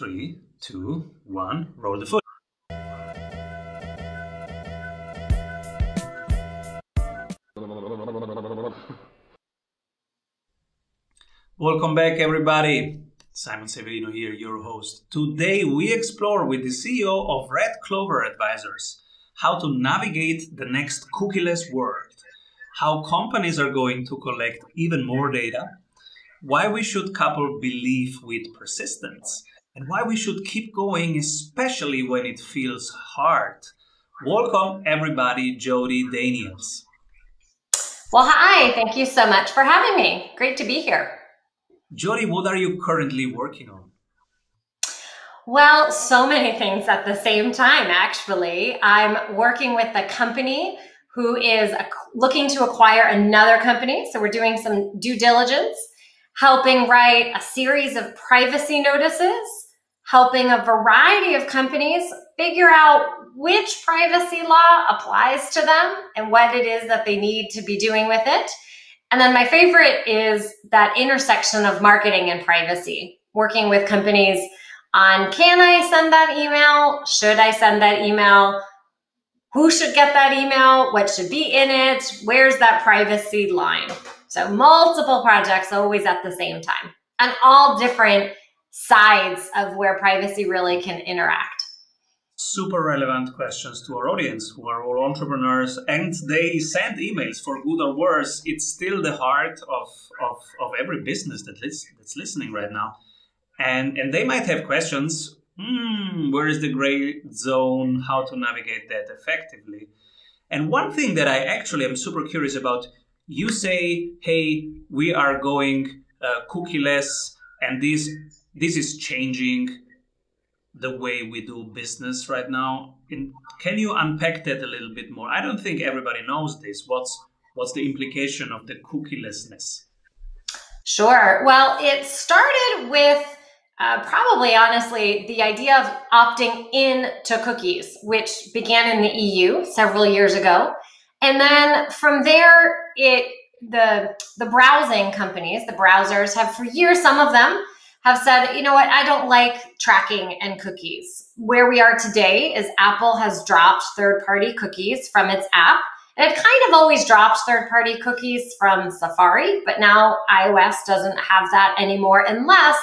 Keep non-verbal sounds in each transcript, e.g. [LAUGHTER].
Three, two, one, roll the foot. Welcome back, everybody. Simon Severino here, your host. Today, we explore with the CEO of Red Clover Advisors how to navigate the next cookieless world, how companies are going to collect even more data, why we should couple belief with persistence, and why we should keep going, especially when it feels hard. Welcome, everybody, Jodi Daniels. Well, hi. Thank you so much for having me. Great to be here. Jodi, what are you currently working on? Well, so many things at the same time, actually. I'm working with a company who is looking to acquire another company. So we're doing some due diligence, helping write a series of privacy notices, helping a variety of companies figure out which privacy law applies to them and what it is that they need to be doing with it and then my favorite is that intersection of marketing and privacy, working with companies on can I send that email? Should I send that email? Who should get that email? What should be in it? Where's that privacy line? So, multiple projects always at the same time, and all different sides of where privacy really can interact. Super relevant questions to our audience who are all entrepreneurs and they send emails for good or worse. It's still the heart of, of, of every business that lis- that's listening right now. And and they might have questions hmm, where is the gray zone? How to navigate that effectively? And one thing that i actually am super curious about you say hey we are going uh, cookieless and this this is changing the way we do business right now. Can you unpack that a little bit more? I don't think everybody knows this. What's what's the implication of the cookielessness? Sure. Well, it started with uh, probably honestly the idea of opting in to cookies, which began in the EU several years ago, and then from there, it the the browsing companies, the browsers, have for years some of them have said, you know what, I don't like tracking and cookies. Where we are today is Apple has dropped third party cookies from its app. And it kind of always dropped third party cookies from Safari, but now iOS doesn't have that anymore unless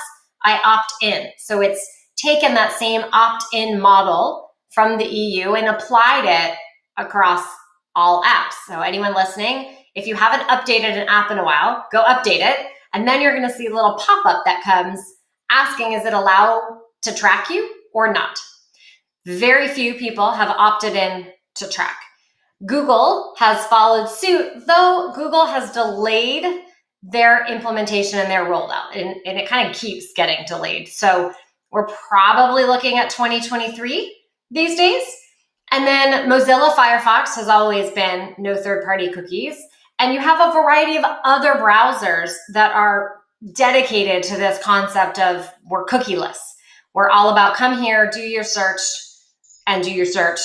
I opt in. So it's taken that same opt in model from the EU and applied it across all apps. So, anyone listening, if you haven't updated an app in a while, go update it and then you're going to see a little pop up that comes asking, is it allowed to track you or not? Very few people have opted in to track. Google has followed suit, though Google has delayed their implementation and their rollout, and, and it kind of keeps getting delayed. So we're probably looking at 2023 these days. And then Mozilla Firefox has always been no third party cookies. And you have a variety of other browsers that are dedicated to this concept of we're cookieless. We're all about come here, do your search, and do your search,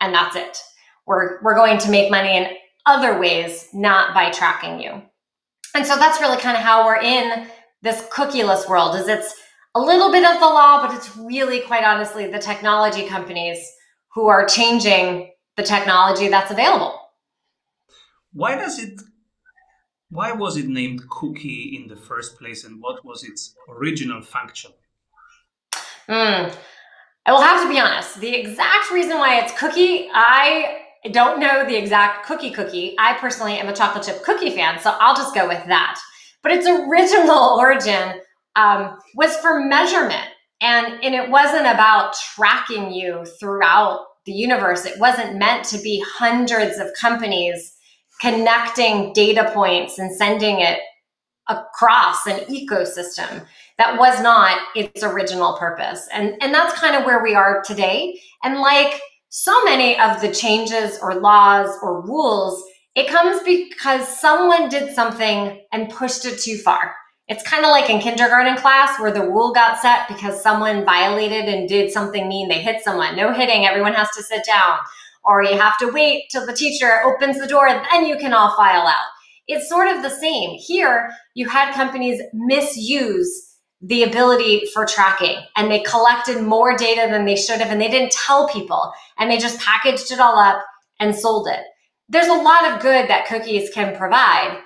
and that's it. We're, we're going to make money in other ways, not by tracking you. And so that's really kind of how we're in this cookieless world is it's a little bit of the law, but it's really quite honestly the technology companies who are changing the technology that's available. Why does it? Why was it named cookie in the first place, and what was its original function? Mm. I will have to be honest. The exact reason why it's cookie, I don't know the exact cookie cookie. I personally am a chocolate chip cookie fan, so I'll just go with that. But its original [LAUGHS] origin um, was for measurement, and and it wasn't about tracking you throughout the universe. It wasn't meant to be hundreds of companies connecting data points and sending it across an ecosystem that was not its original purpose. And and that's kind of where we are today. And like so many of the changes or laws or rules it comes because someone did something and pushed it too far. It's kind of like in kindergarten class where the rule got set because someone violated and did something mean. They hit someone. No hitting. Everyone has to sit down or you have to wait till the teacher opens the door and then you can all file out. It's sort of the same. Here, you had companies misuse the ability for tracking and they collected more data than they should have and they didn't tell people and they just packaged it all up and sold it. There's a lot of good that cookies can provide.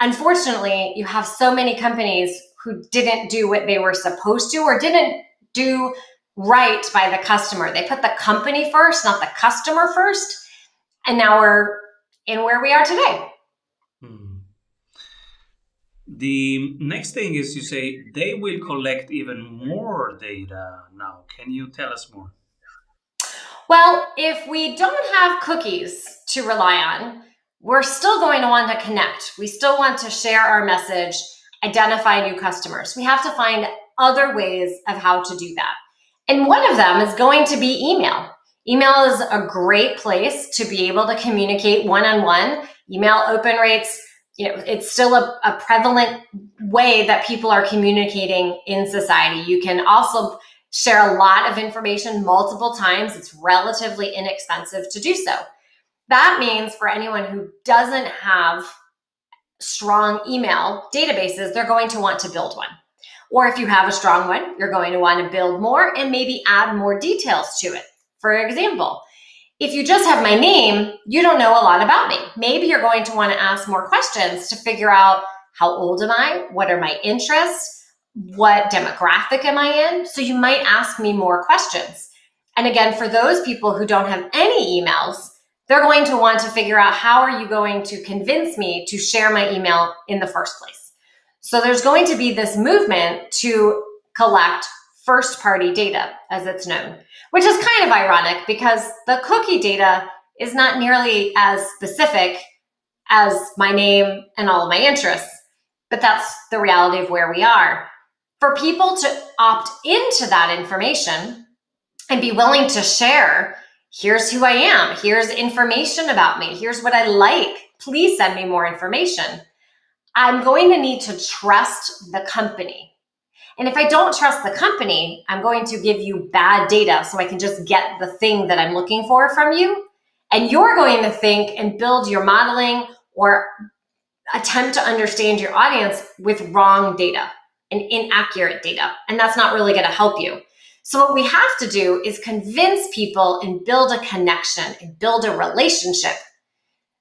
Unfortunately, you have so many companies who didn't do what they were supposed to or didn't do right by the customer. They put the company first, not the customer first. And now we're in where we are today. Hmm. The next thing is you say they will collect even more data now. Can you tell us more? Well, if we don't have cookies to rely on, we're still going to want to connect. We still want to share our message, identify new customers. We have to find other ways of how to do that. And one of them is going to be email. Email is a great place to be able to communicate one on one. Email open rates, you know, it's still a, a prevalent way that people are communicating in society. You can also share a lot of information multiple times. It's relatively inexpensive to do so. That means for anyone who doesn't have strong email databases, they're going to want to build one. Or if you have a strong one, you're going to want to build more and maybe add more details to it. For example, if you just have my name, you don't know a lot about me. Maybe you're going to want to ask more questions to figure out how old am I? What are my interests? What demographic am I in? So you might ask me more questions. And again, for those people who don't have any emails, they're going to want to figure out how are you going to convince me to share my email in the first place. So there's going to be this movement to collect first party data, as it's known, which is kind of ironic because the cookie data is not nearly as specific as my name and all of my interests. But that's the reality of where we are. For people to opt into that information and be willing to share, here's who I am, here's information about me, here's what I like, please send me more information I'm going to need to trust the company. And if I don't trust the company, I'm going to give you bad data so I can just get the thing that I'm looking for from you. And you're going to think and build your modeling or attempt to understand your audience with wrong data and inaccurate data. And that's not really going to help you. So, what we have to do is convince people and build a connection and build a relationship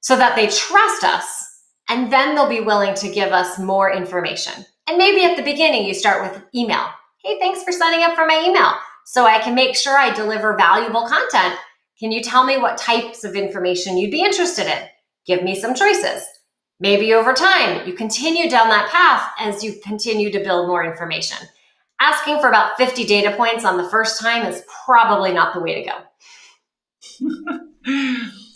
so that they trust us and then they'll be willing to give us more information. And maybe at the beginning, you start with email. Hey, thanks for signing up for my email so I can make sure I deliver valuable content. Can you tell me what types of information you'd be interested in? Give me some choices. Maybe over time, you continue down that path as you continue to build more information. Asking for about 50 data points on the first time is probably not the way to go. [LAUGHS]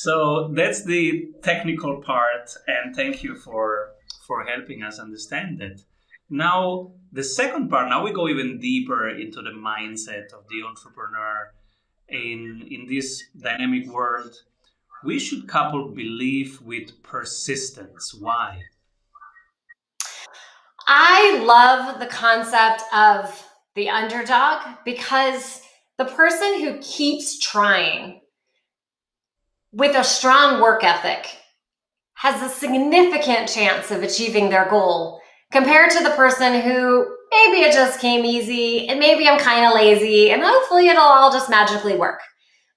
So that's the technical part, and thank you for for helping us understand that. Now, the second part. Now we go even deeper into the mindset of the entrepreneur in in this dynamic world. We should couple belief with persistence. Why? I love the concept of the underdog because the person who keeps trying with a strong work ethic has a significant chance of achieving their goal compared to the person who maybe it just came easy and maybe I'm kind of lazy and hopefully it'll all just magically work.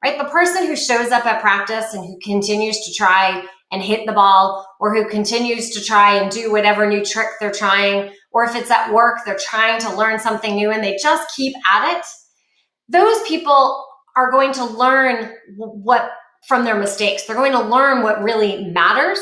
Right? The person who shows up at practice and who continues to try and hit the ball or who continues to try and do whatever new trick they're trying or if it's at work they're trying to learn something new and they just keep at it. Those people are going to learn what from their mistakes. They're going to learn what really matters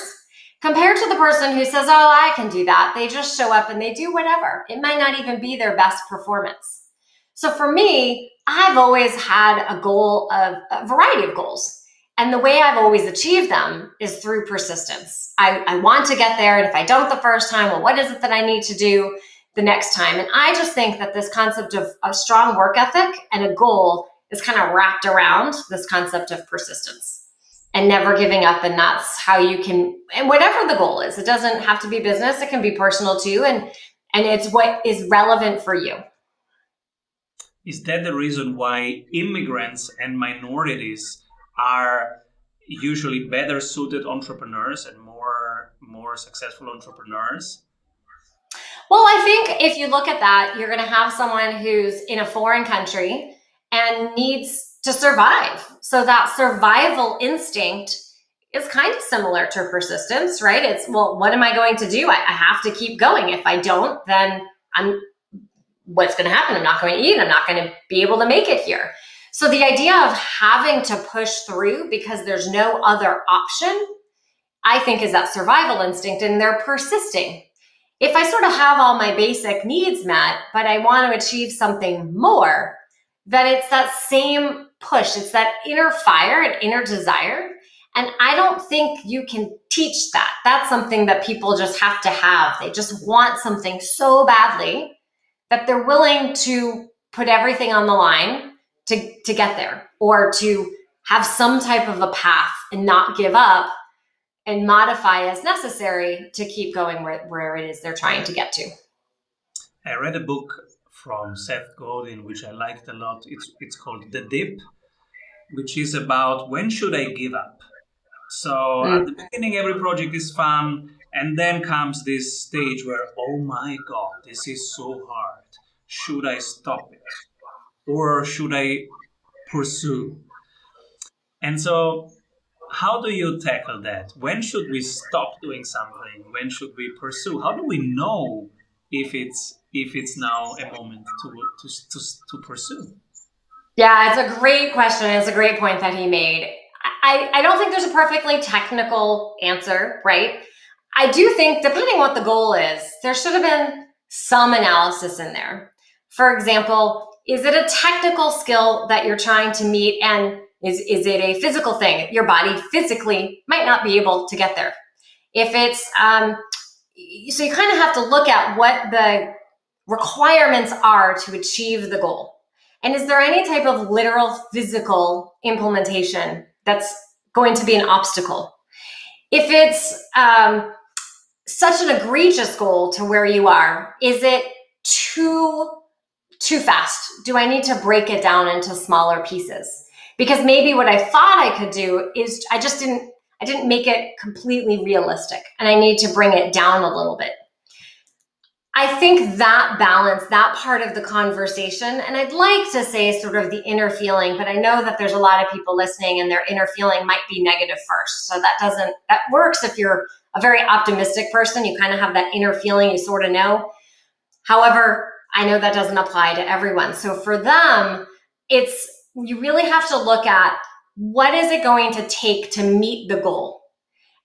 compared to the person who says, Oh, I can do that. They just show up and they do whatever. It might not even be their best performance. So for me, I've always had a goal of a variety of goals. And the way I've always achieved them is through persistence. I, I want to get there. And if I don't the first time, well, what is it that I need to do the next time? And I just think that this concept of a strong work ethic and a goal is kind of wrapped around this concept of persistence and never giving up. And that's how you can, and whatever the goal is, it doesn't have to be business, it can be personal too. And, and it's what is relevant for you. Is that the reason why immigrants and minorities are usually better suited entrepreneurs and more more successful entrepreneurs? Well, I think if you look at that, you're going to have someone who's in a foreign country and needs to survive. So that survival instinct is kind of similar to persistence, right? It's, well, what am I going to do? I, I have to keep going. If I don't, then I'm, what's going to happen? I'm not going to eat. I'm not going to be able to make it here. So the idea of having to push through because there's no other option, I think is that survival instinct and they're persisting. If I sort of have all my basic needs met, but I want to achieve something more, then it's that same push. It's that inner fire and inner desire. And I don't think you can teach that. That's something that people just have to have. They just want something so badly that they're willing to put everything on the line to, to get there or to have some type of a path and not give up and modify as necessary to keep going where, where it is they're trying to get to. I read a book from Seth Godin, which I liked a lot. It's, it's called The Dip, which is about when should I give up? So mm. at the beginning, every project is fun. And then comes this stage where, oh my God, this is so hard. Should I stop it? Or should I pursue? And so, how do you tackle that? When should we stop doing something? When should we pursue? How do we know if it's if it's now a moment to to to, to pursue? Yeah, it's a great question. It's a great point that he made. I, I don't think there's a perfectly technical answer, right? I do think, depending what the goal is, there should have been some analysis in there. For example, is it a technical skill that you're trying to meet and is, is it a physical thing? Your body physically might not be able to get there. If it's, um, so you kind of have to look at what the requirements are to achieve the goal. And is there any type of literal physical implementation that's going to be an obstacle? If it's um, such an egregious goal to where you are, is it too too fast? Do I need to break it down into smaller pieces? Because maybe what I thought I could do is I just didn't I didn't make it completely realistic and I need to bring it down a little bit. I think that balance, that part of the conversation, and I'd like to say sort of the inner feeling, but I know that there's a lot of people listening and their inner feeling might be negative first. So that doesn't, that works if you're a very optimistic person. You kind of have that inner feeling, you sort of know. However, I know that doesn't apply to everyone. So for them, it's, you really have to look at what is it going to take to meet the goal?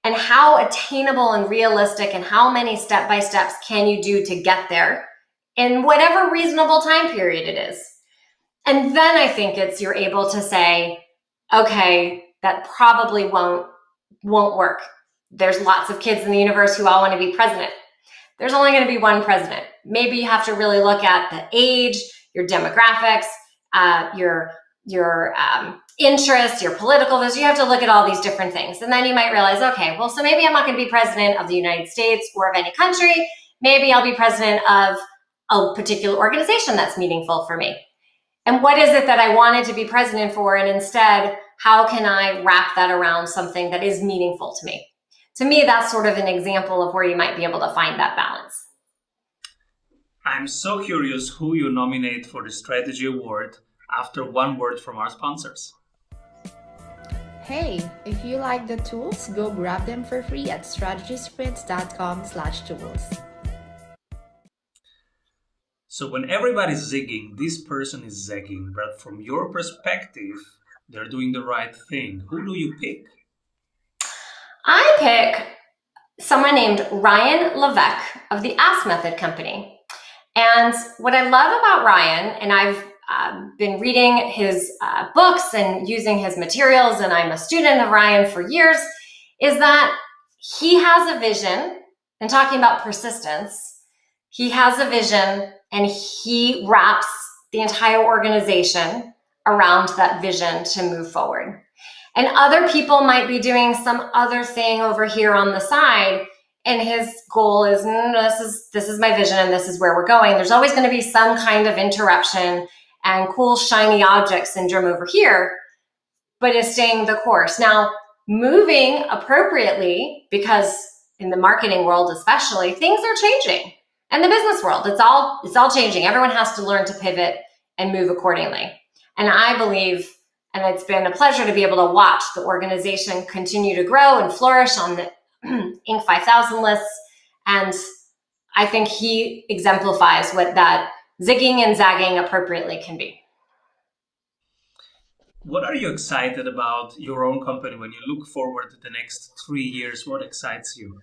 And how attainable and realistic and how many step by steps can you do to get there in whatever reasonable time period it is. And then I think it's you're able to say, okay, that probably won't won't work. There's lots of kids in the universe who all want to be president. There's only going to be one president. Maybe you have to really look at the age, your demographics, uh, your your um, interests, your political views. You have to look at all these different things. And then you might realize, okay, well, so maybe I'm not going to be president of the United States or of any country. Maybe I'll be president of a particular organization that's meaningful for me. And what is it that I wanted to be president for? And instead, how can I wrap that around something that is meaningful to me? To me, that's sort of an example of where you might be able to find that balance. I'm so curious who you nominate for the Strategy Award after one word from our sponsors. Hey, if you like the tools, go grab them for free at strategysprints.com slash tools. So when everybody's zigging, this person is zagging, but from your perspective, they're doing the right thing. Who do you pick? I pick someone named Ryan Levesque of the Ask Method Company. And what I love about Ryan, and I've uh, been reading his uh, books and using his materials, and I'm a student of Ryan for years, is that he has a vision, and talking about persistence, he has a vision and he wraps the entire organization around that vision to move forward. And other people might be doing some other thing over here on the side and his goal is mm, this is this is my vision and this is where we're going there's always going to be some kind of interruption and cool shiny object syndrome over here, but is staying the course. Now, moving appropriately, because in the marketing world especially, things are changing. and the business world. It's all it's all changing. Everyone has to learn to pivot and move accordingly. And I believe, and it's been a pleasure to be able to watch the organization continue to grow and flourish on the [CLEARS THROAT] Inc. 5000 lists. And I think he exemplifies what that zigging and zagging appropriately can be. What are you excited about your own company when you look forward to the next three years? What excites you?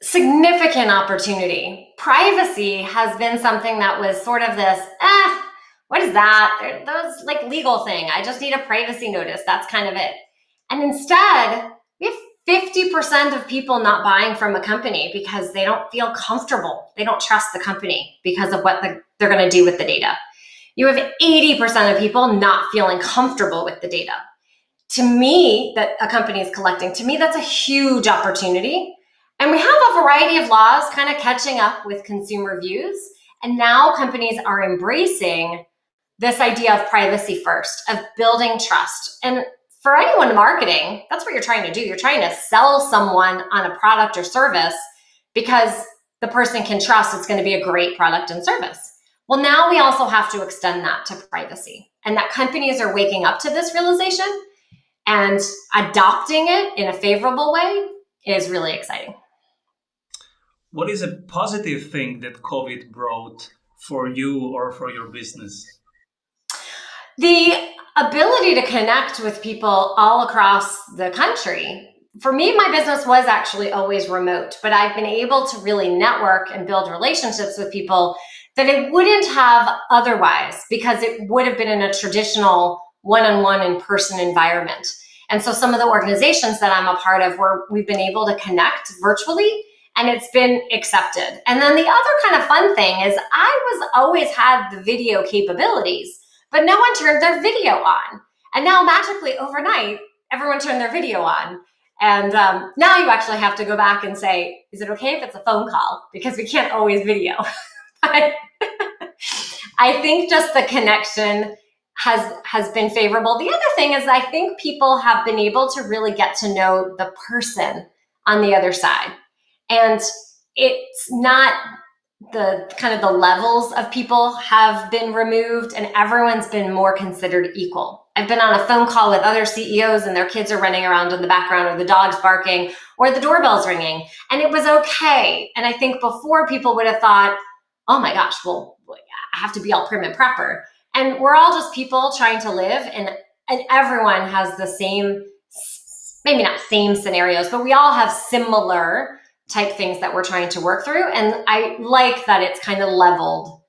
Significant opportunity. Privacy has been something that was sort of this, eh, what is that? Those like legal thing. I just need a privacy notice. That's kind of it. And instead, 50% of people not buying from a company because they don't feel comfortable. They don't trust the company because of what the, they're going to do with the data. You have 80% of people not feeling comfortable with the data. To me, that a company is collecting, to me, that's a huge opportunity. And we have a variety of laws kind of catching up with consumer views. And now companies are embracing this idea of privacy first, of building trust. And for anyone marketing, that's what you're trying to do. You're trying to sell someone on a product or service because the person can trust it's going to be a great product and service. Well, now we also have to extend that to privacy and that companies are waking up to this realization and adopting it in a favorable way is really exciting. What is a positive thing that COVID brought for you or for your business? The ability to connect with people all across the country. For me, my business was actually always remote, but I've been able to really network and build relationships with people that it wouldn't have otherwise because it would have been in a traditional one-on-one in-person environment. And so some of the organizations that I'm a part of where we've been able to connect virtually and it's been accepted. And then the other kind of fun thing is I was always had the video capabilities but no one turned their video on. And now magically overnight, everyone turned their video on. And um, now you actually have to go back and say, is it okay if it's a phone call? Because we can't always video. [LAUGHS] I think just the connection has has been favorable. The other thing is I think people have been able to really get to know the person on the other side. And it's not the kind of the levels of people have been removed and everyone's been more considered equal. I've been on a phone call with other CEOs and their kids are running around in the background or the dog's barking or the doorbell's ringing and it was okay. And I think before people would have thought, oh my gosh, well, I have to be all prim and proper. And we're all just people trying to live and, and everyone has the same, maybe not same scenarios, but we all have similar type things that we're trying to work through. And I like that it's kind of leveled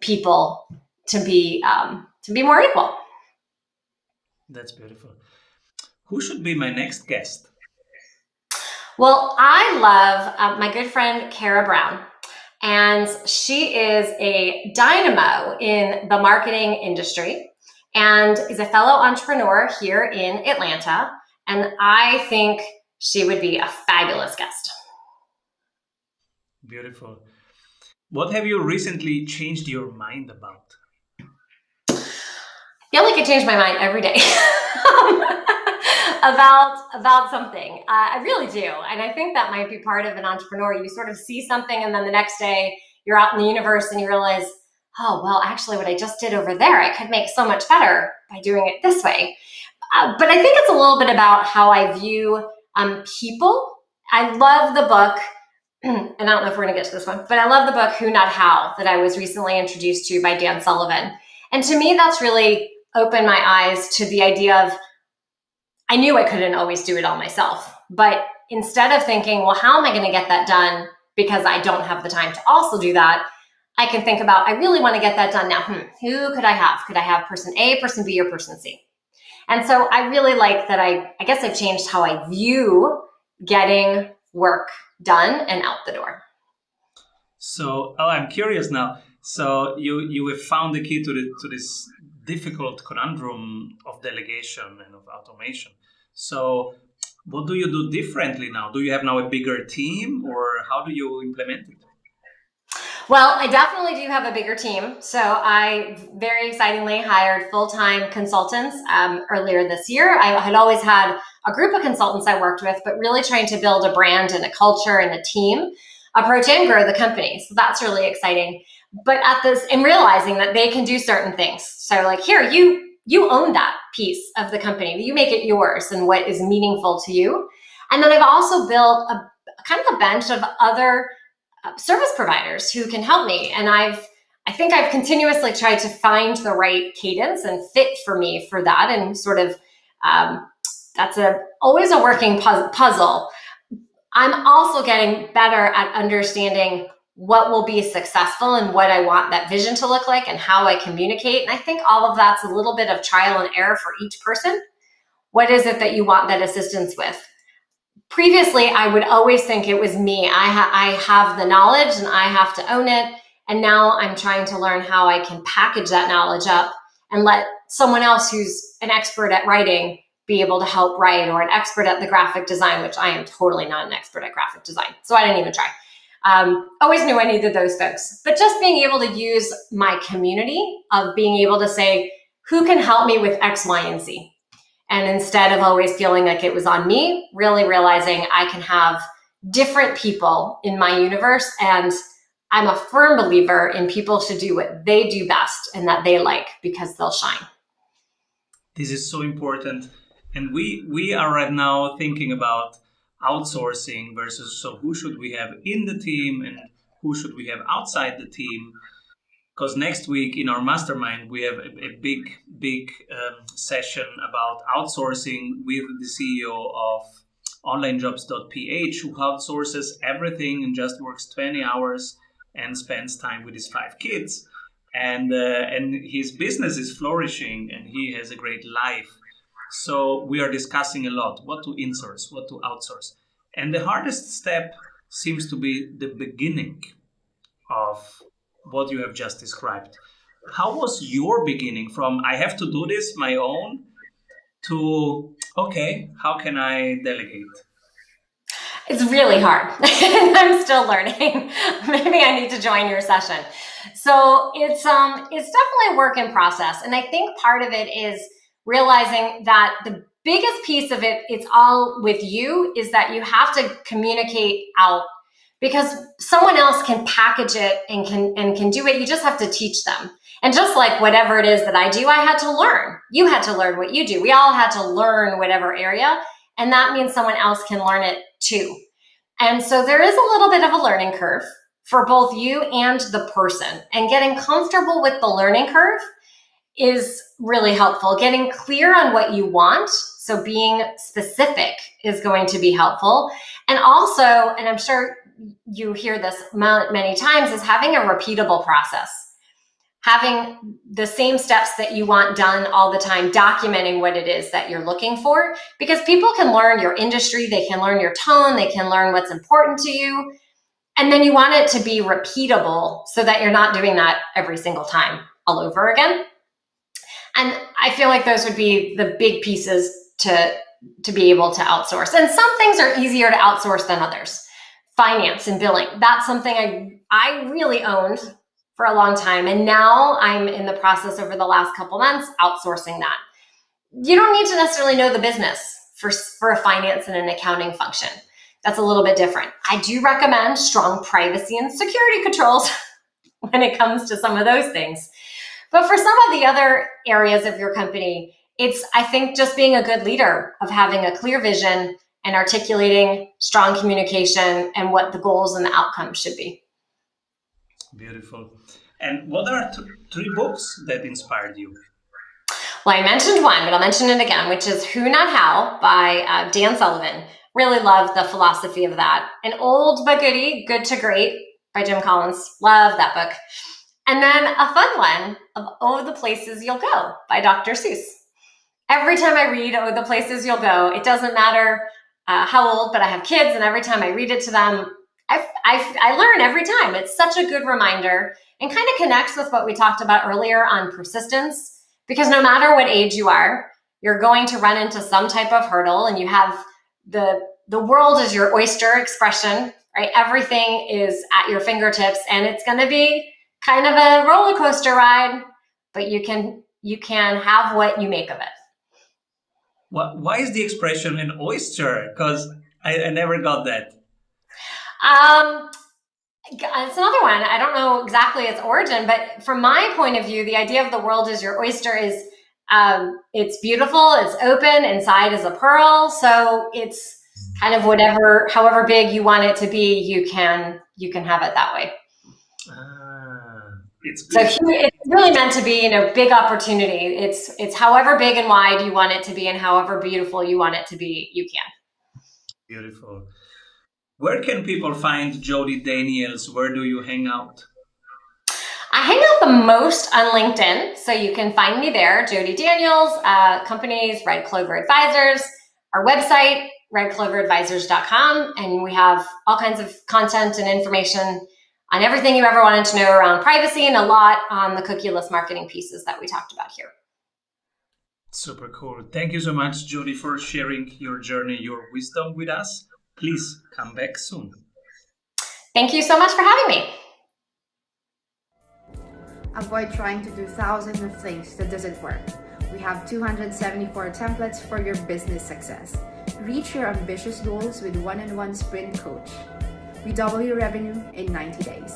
people to be um, to be more equal. That's beautiful. Who should be my next guest? Well, I love uh, my good friend Kara Brown, and she is a dynamo in the marketing industry and is a fellow entrepreneur here in Atlanta. And I think she would be a fabulous guest. Beautiful. What have you recently changed your mind about? Yeah, like I change my mind every day [LAUGHS] [LAUGHS] about about something. Uh, I really do, and I think that might be part of an entrepreneur. You sort of see something, and then the next day you're out in the universe, and you realize, oh well, actually, what I just did over there, I could make so much better by doing it this way. Uh, but I think it's a little bit about how I view um, people. I love the book [CLEARS THROAT] and I don't know if we're going to get to this one, but I love the book Who Not How that I was recently introduced to by Dan Sullivan. And to me, that's really opened my eyes to the idea of I knew I couldn't always do it all myself. But instead of thinking, well, how am I going to get that done because I don't have the time to also do that? I can think about, I really want to get that done now. Hmm, who could I have? Could I have person A, person B, or person C? And so I really like that I, I guess I've changed how I view getting work done and out the door. So, oh, I'm curious now. So you you have found the key to the to this difficult conundrum of delegation and of automation. So, what do you do differently now? Do you have now a bigger team, or how do you implement it? Well, I definitely do have a bigger team. So I very excitingly hired full-time consultants um, earlier this year. I had always had a group of consultants I worked with, but really trying to build a brand and a culture and a team approach and grow the company. So that's really exciting. But at this, in realizing that they can do certain things. So like here, you you own that piece of the company. You make it yours and what is meaningful to you. And then I've also built a kind of a bench of other uh, service providers who can help me. And I've I think I've continuously tried to find the right cadence and fit for me for that, and sort of um, that's a always a working puzzle. I'm also getting better at understanding what will be successful and what I want that vision to look like and how I communicate. And I think all of that's a little bit of trial and error for each person. What is it that you want that assistance with? Previously, I would always think it was me. I, ha- I have the knowledge and I have to own it. And now I'm trying to learn how I can package that knowledge up and let someone else who's an expert at writing be able to help write or an expert at the graphic design, which I am totally not an expert at graphic design. So I didn't even try. Um, always knew I needed those folks. But just being able to use my community of being able to say, who can help me with X, Y, and Z? And instead of always feeling like it was on me, really realizing I can have different people in my universe and I'm a firm believer in people should do what they do best and that they like because they'll shine. This is so important. And we we are right now thinking about outsourcing versus so who should we have in the team and who should we have outside the team? Because next week in our mastermind we have a, a big big um, session about outsourcing with the ceo of onlinejobs.ph who outsources everything and just works 20 hours and spends time with his five kids. And uh, and his business is flourishing and he has a great life so we are discussing a lot what to insource what to outsource and the hardest step seems to be the beginning of what you have just described how was your beginning from i have to do this my own to okay how can i delegate it's really hard. [LAUGHS] I'm still learning. [LAUGHS] Maybe I need to join your session. So it's um it's definitely a work in process. And I think part of it is realizing that the biggest piece of it, it's all with you, is that you have to communicate out because someone else can package it and can and can do it. You just have to teach them. And just like whatever it is that I do, I had to learn. You had to learn what you do. We all had to learn whatever area. And that means someone else can learn it too. And so there is a little bit of a learning curve for both you and the person. And getting comfortable with the learning curve is really helpful. Getting clear on what you want. So being specific is going to be helpful. And also, and I'm sure you hear this many times, is having a repeatable process having the same steps that you want done all the time, documenting what it is that you're looking for, because people can learn your industry, they can learn your tone, they can learn what's important to you. And then you want it to be repeatable so that you're not doing that every single time all over again. And I feel like those would be the big pieces to, to be able to outsource. And some things are easier to outsource than others. Finance and billing, that's something I, I really owned for a long time. And now I'm in the process over the last couple months outsourcing that. You don't need to necessarily know the business for, for a finance and an accounting function. That's a little bit different. I do recommend strong privacy and security controls [LAUGHS] when it comes to some of those things. But for some of the other areas of your company, it's, I think, just being a good leader of having a clear vision and articulating strong communication and what the goals and the outcomes should be. Beautiful. And what are th- three books that inspired you? Well, I mentioned one, but I'll mention it again, which is Who Not How by uh, Dan Sullivan. Really love the philosophy of that. An old but goodie, Good to Great by Jim Collins. Love that book. And then a fun one of Oh, the Places You'll Go by Dr. Seuss. Every time I read Oh, the Places You'll Go, it doesn't matter uh, how old, but I have kids, and every time I read it to them, I, I, I learn every time. It's such a good reminder and kind of connects with what we talked about earlier on persistence. Because no matter what age you are, you're going to run into some type of hurdle and you have the the world is your oyster expression, right? Everything is at your fingertips and it's going to be kind of a roller coaster ride, but you can you can have what you make of it. What, why is the expression an oyster? Because I, I never got that. Um, it's another one. I don't know exactly its origin, but from my point of view, the idea of the world is your oyster is um, it's beautiful, it's open, inside is a pearl. So it's kind of whatever, however big you want it to be, you can you can have it that way. It's so it's really meant to be, you know, big opportunity. It's it's however big and wide you want it to be, and however beautiful you want it to be, you can. Beautiful. Where can people find Jodi Daniels? Where do you hang out? I hang out the most on LinkedIn, so you can find me there. Jodi Daniels, uh, companies, Red Clover Advisors, our website, redcloveradvisors.com, and we have all kinds of content and information on everything you ever wanted to know around privacy and a lot on the cookieless marketing pieces that we talked about here. Super cool. Thank you so much, Jodi, for sharing your journey, your wisdom with us. Please come back soon. Thank you so much for having me. Avoid trying to do thousands of things that doesn't work. We have 274 templates for your business success. Reach your ambitious goals with one-on-one sprint coach. We double your revenue in 90 days.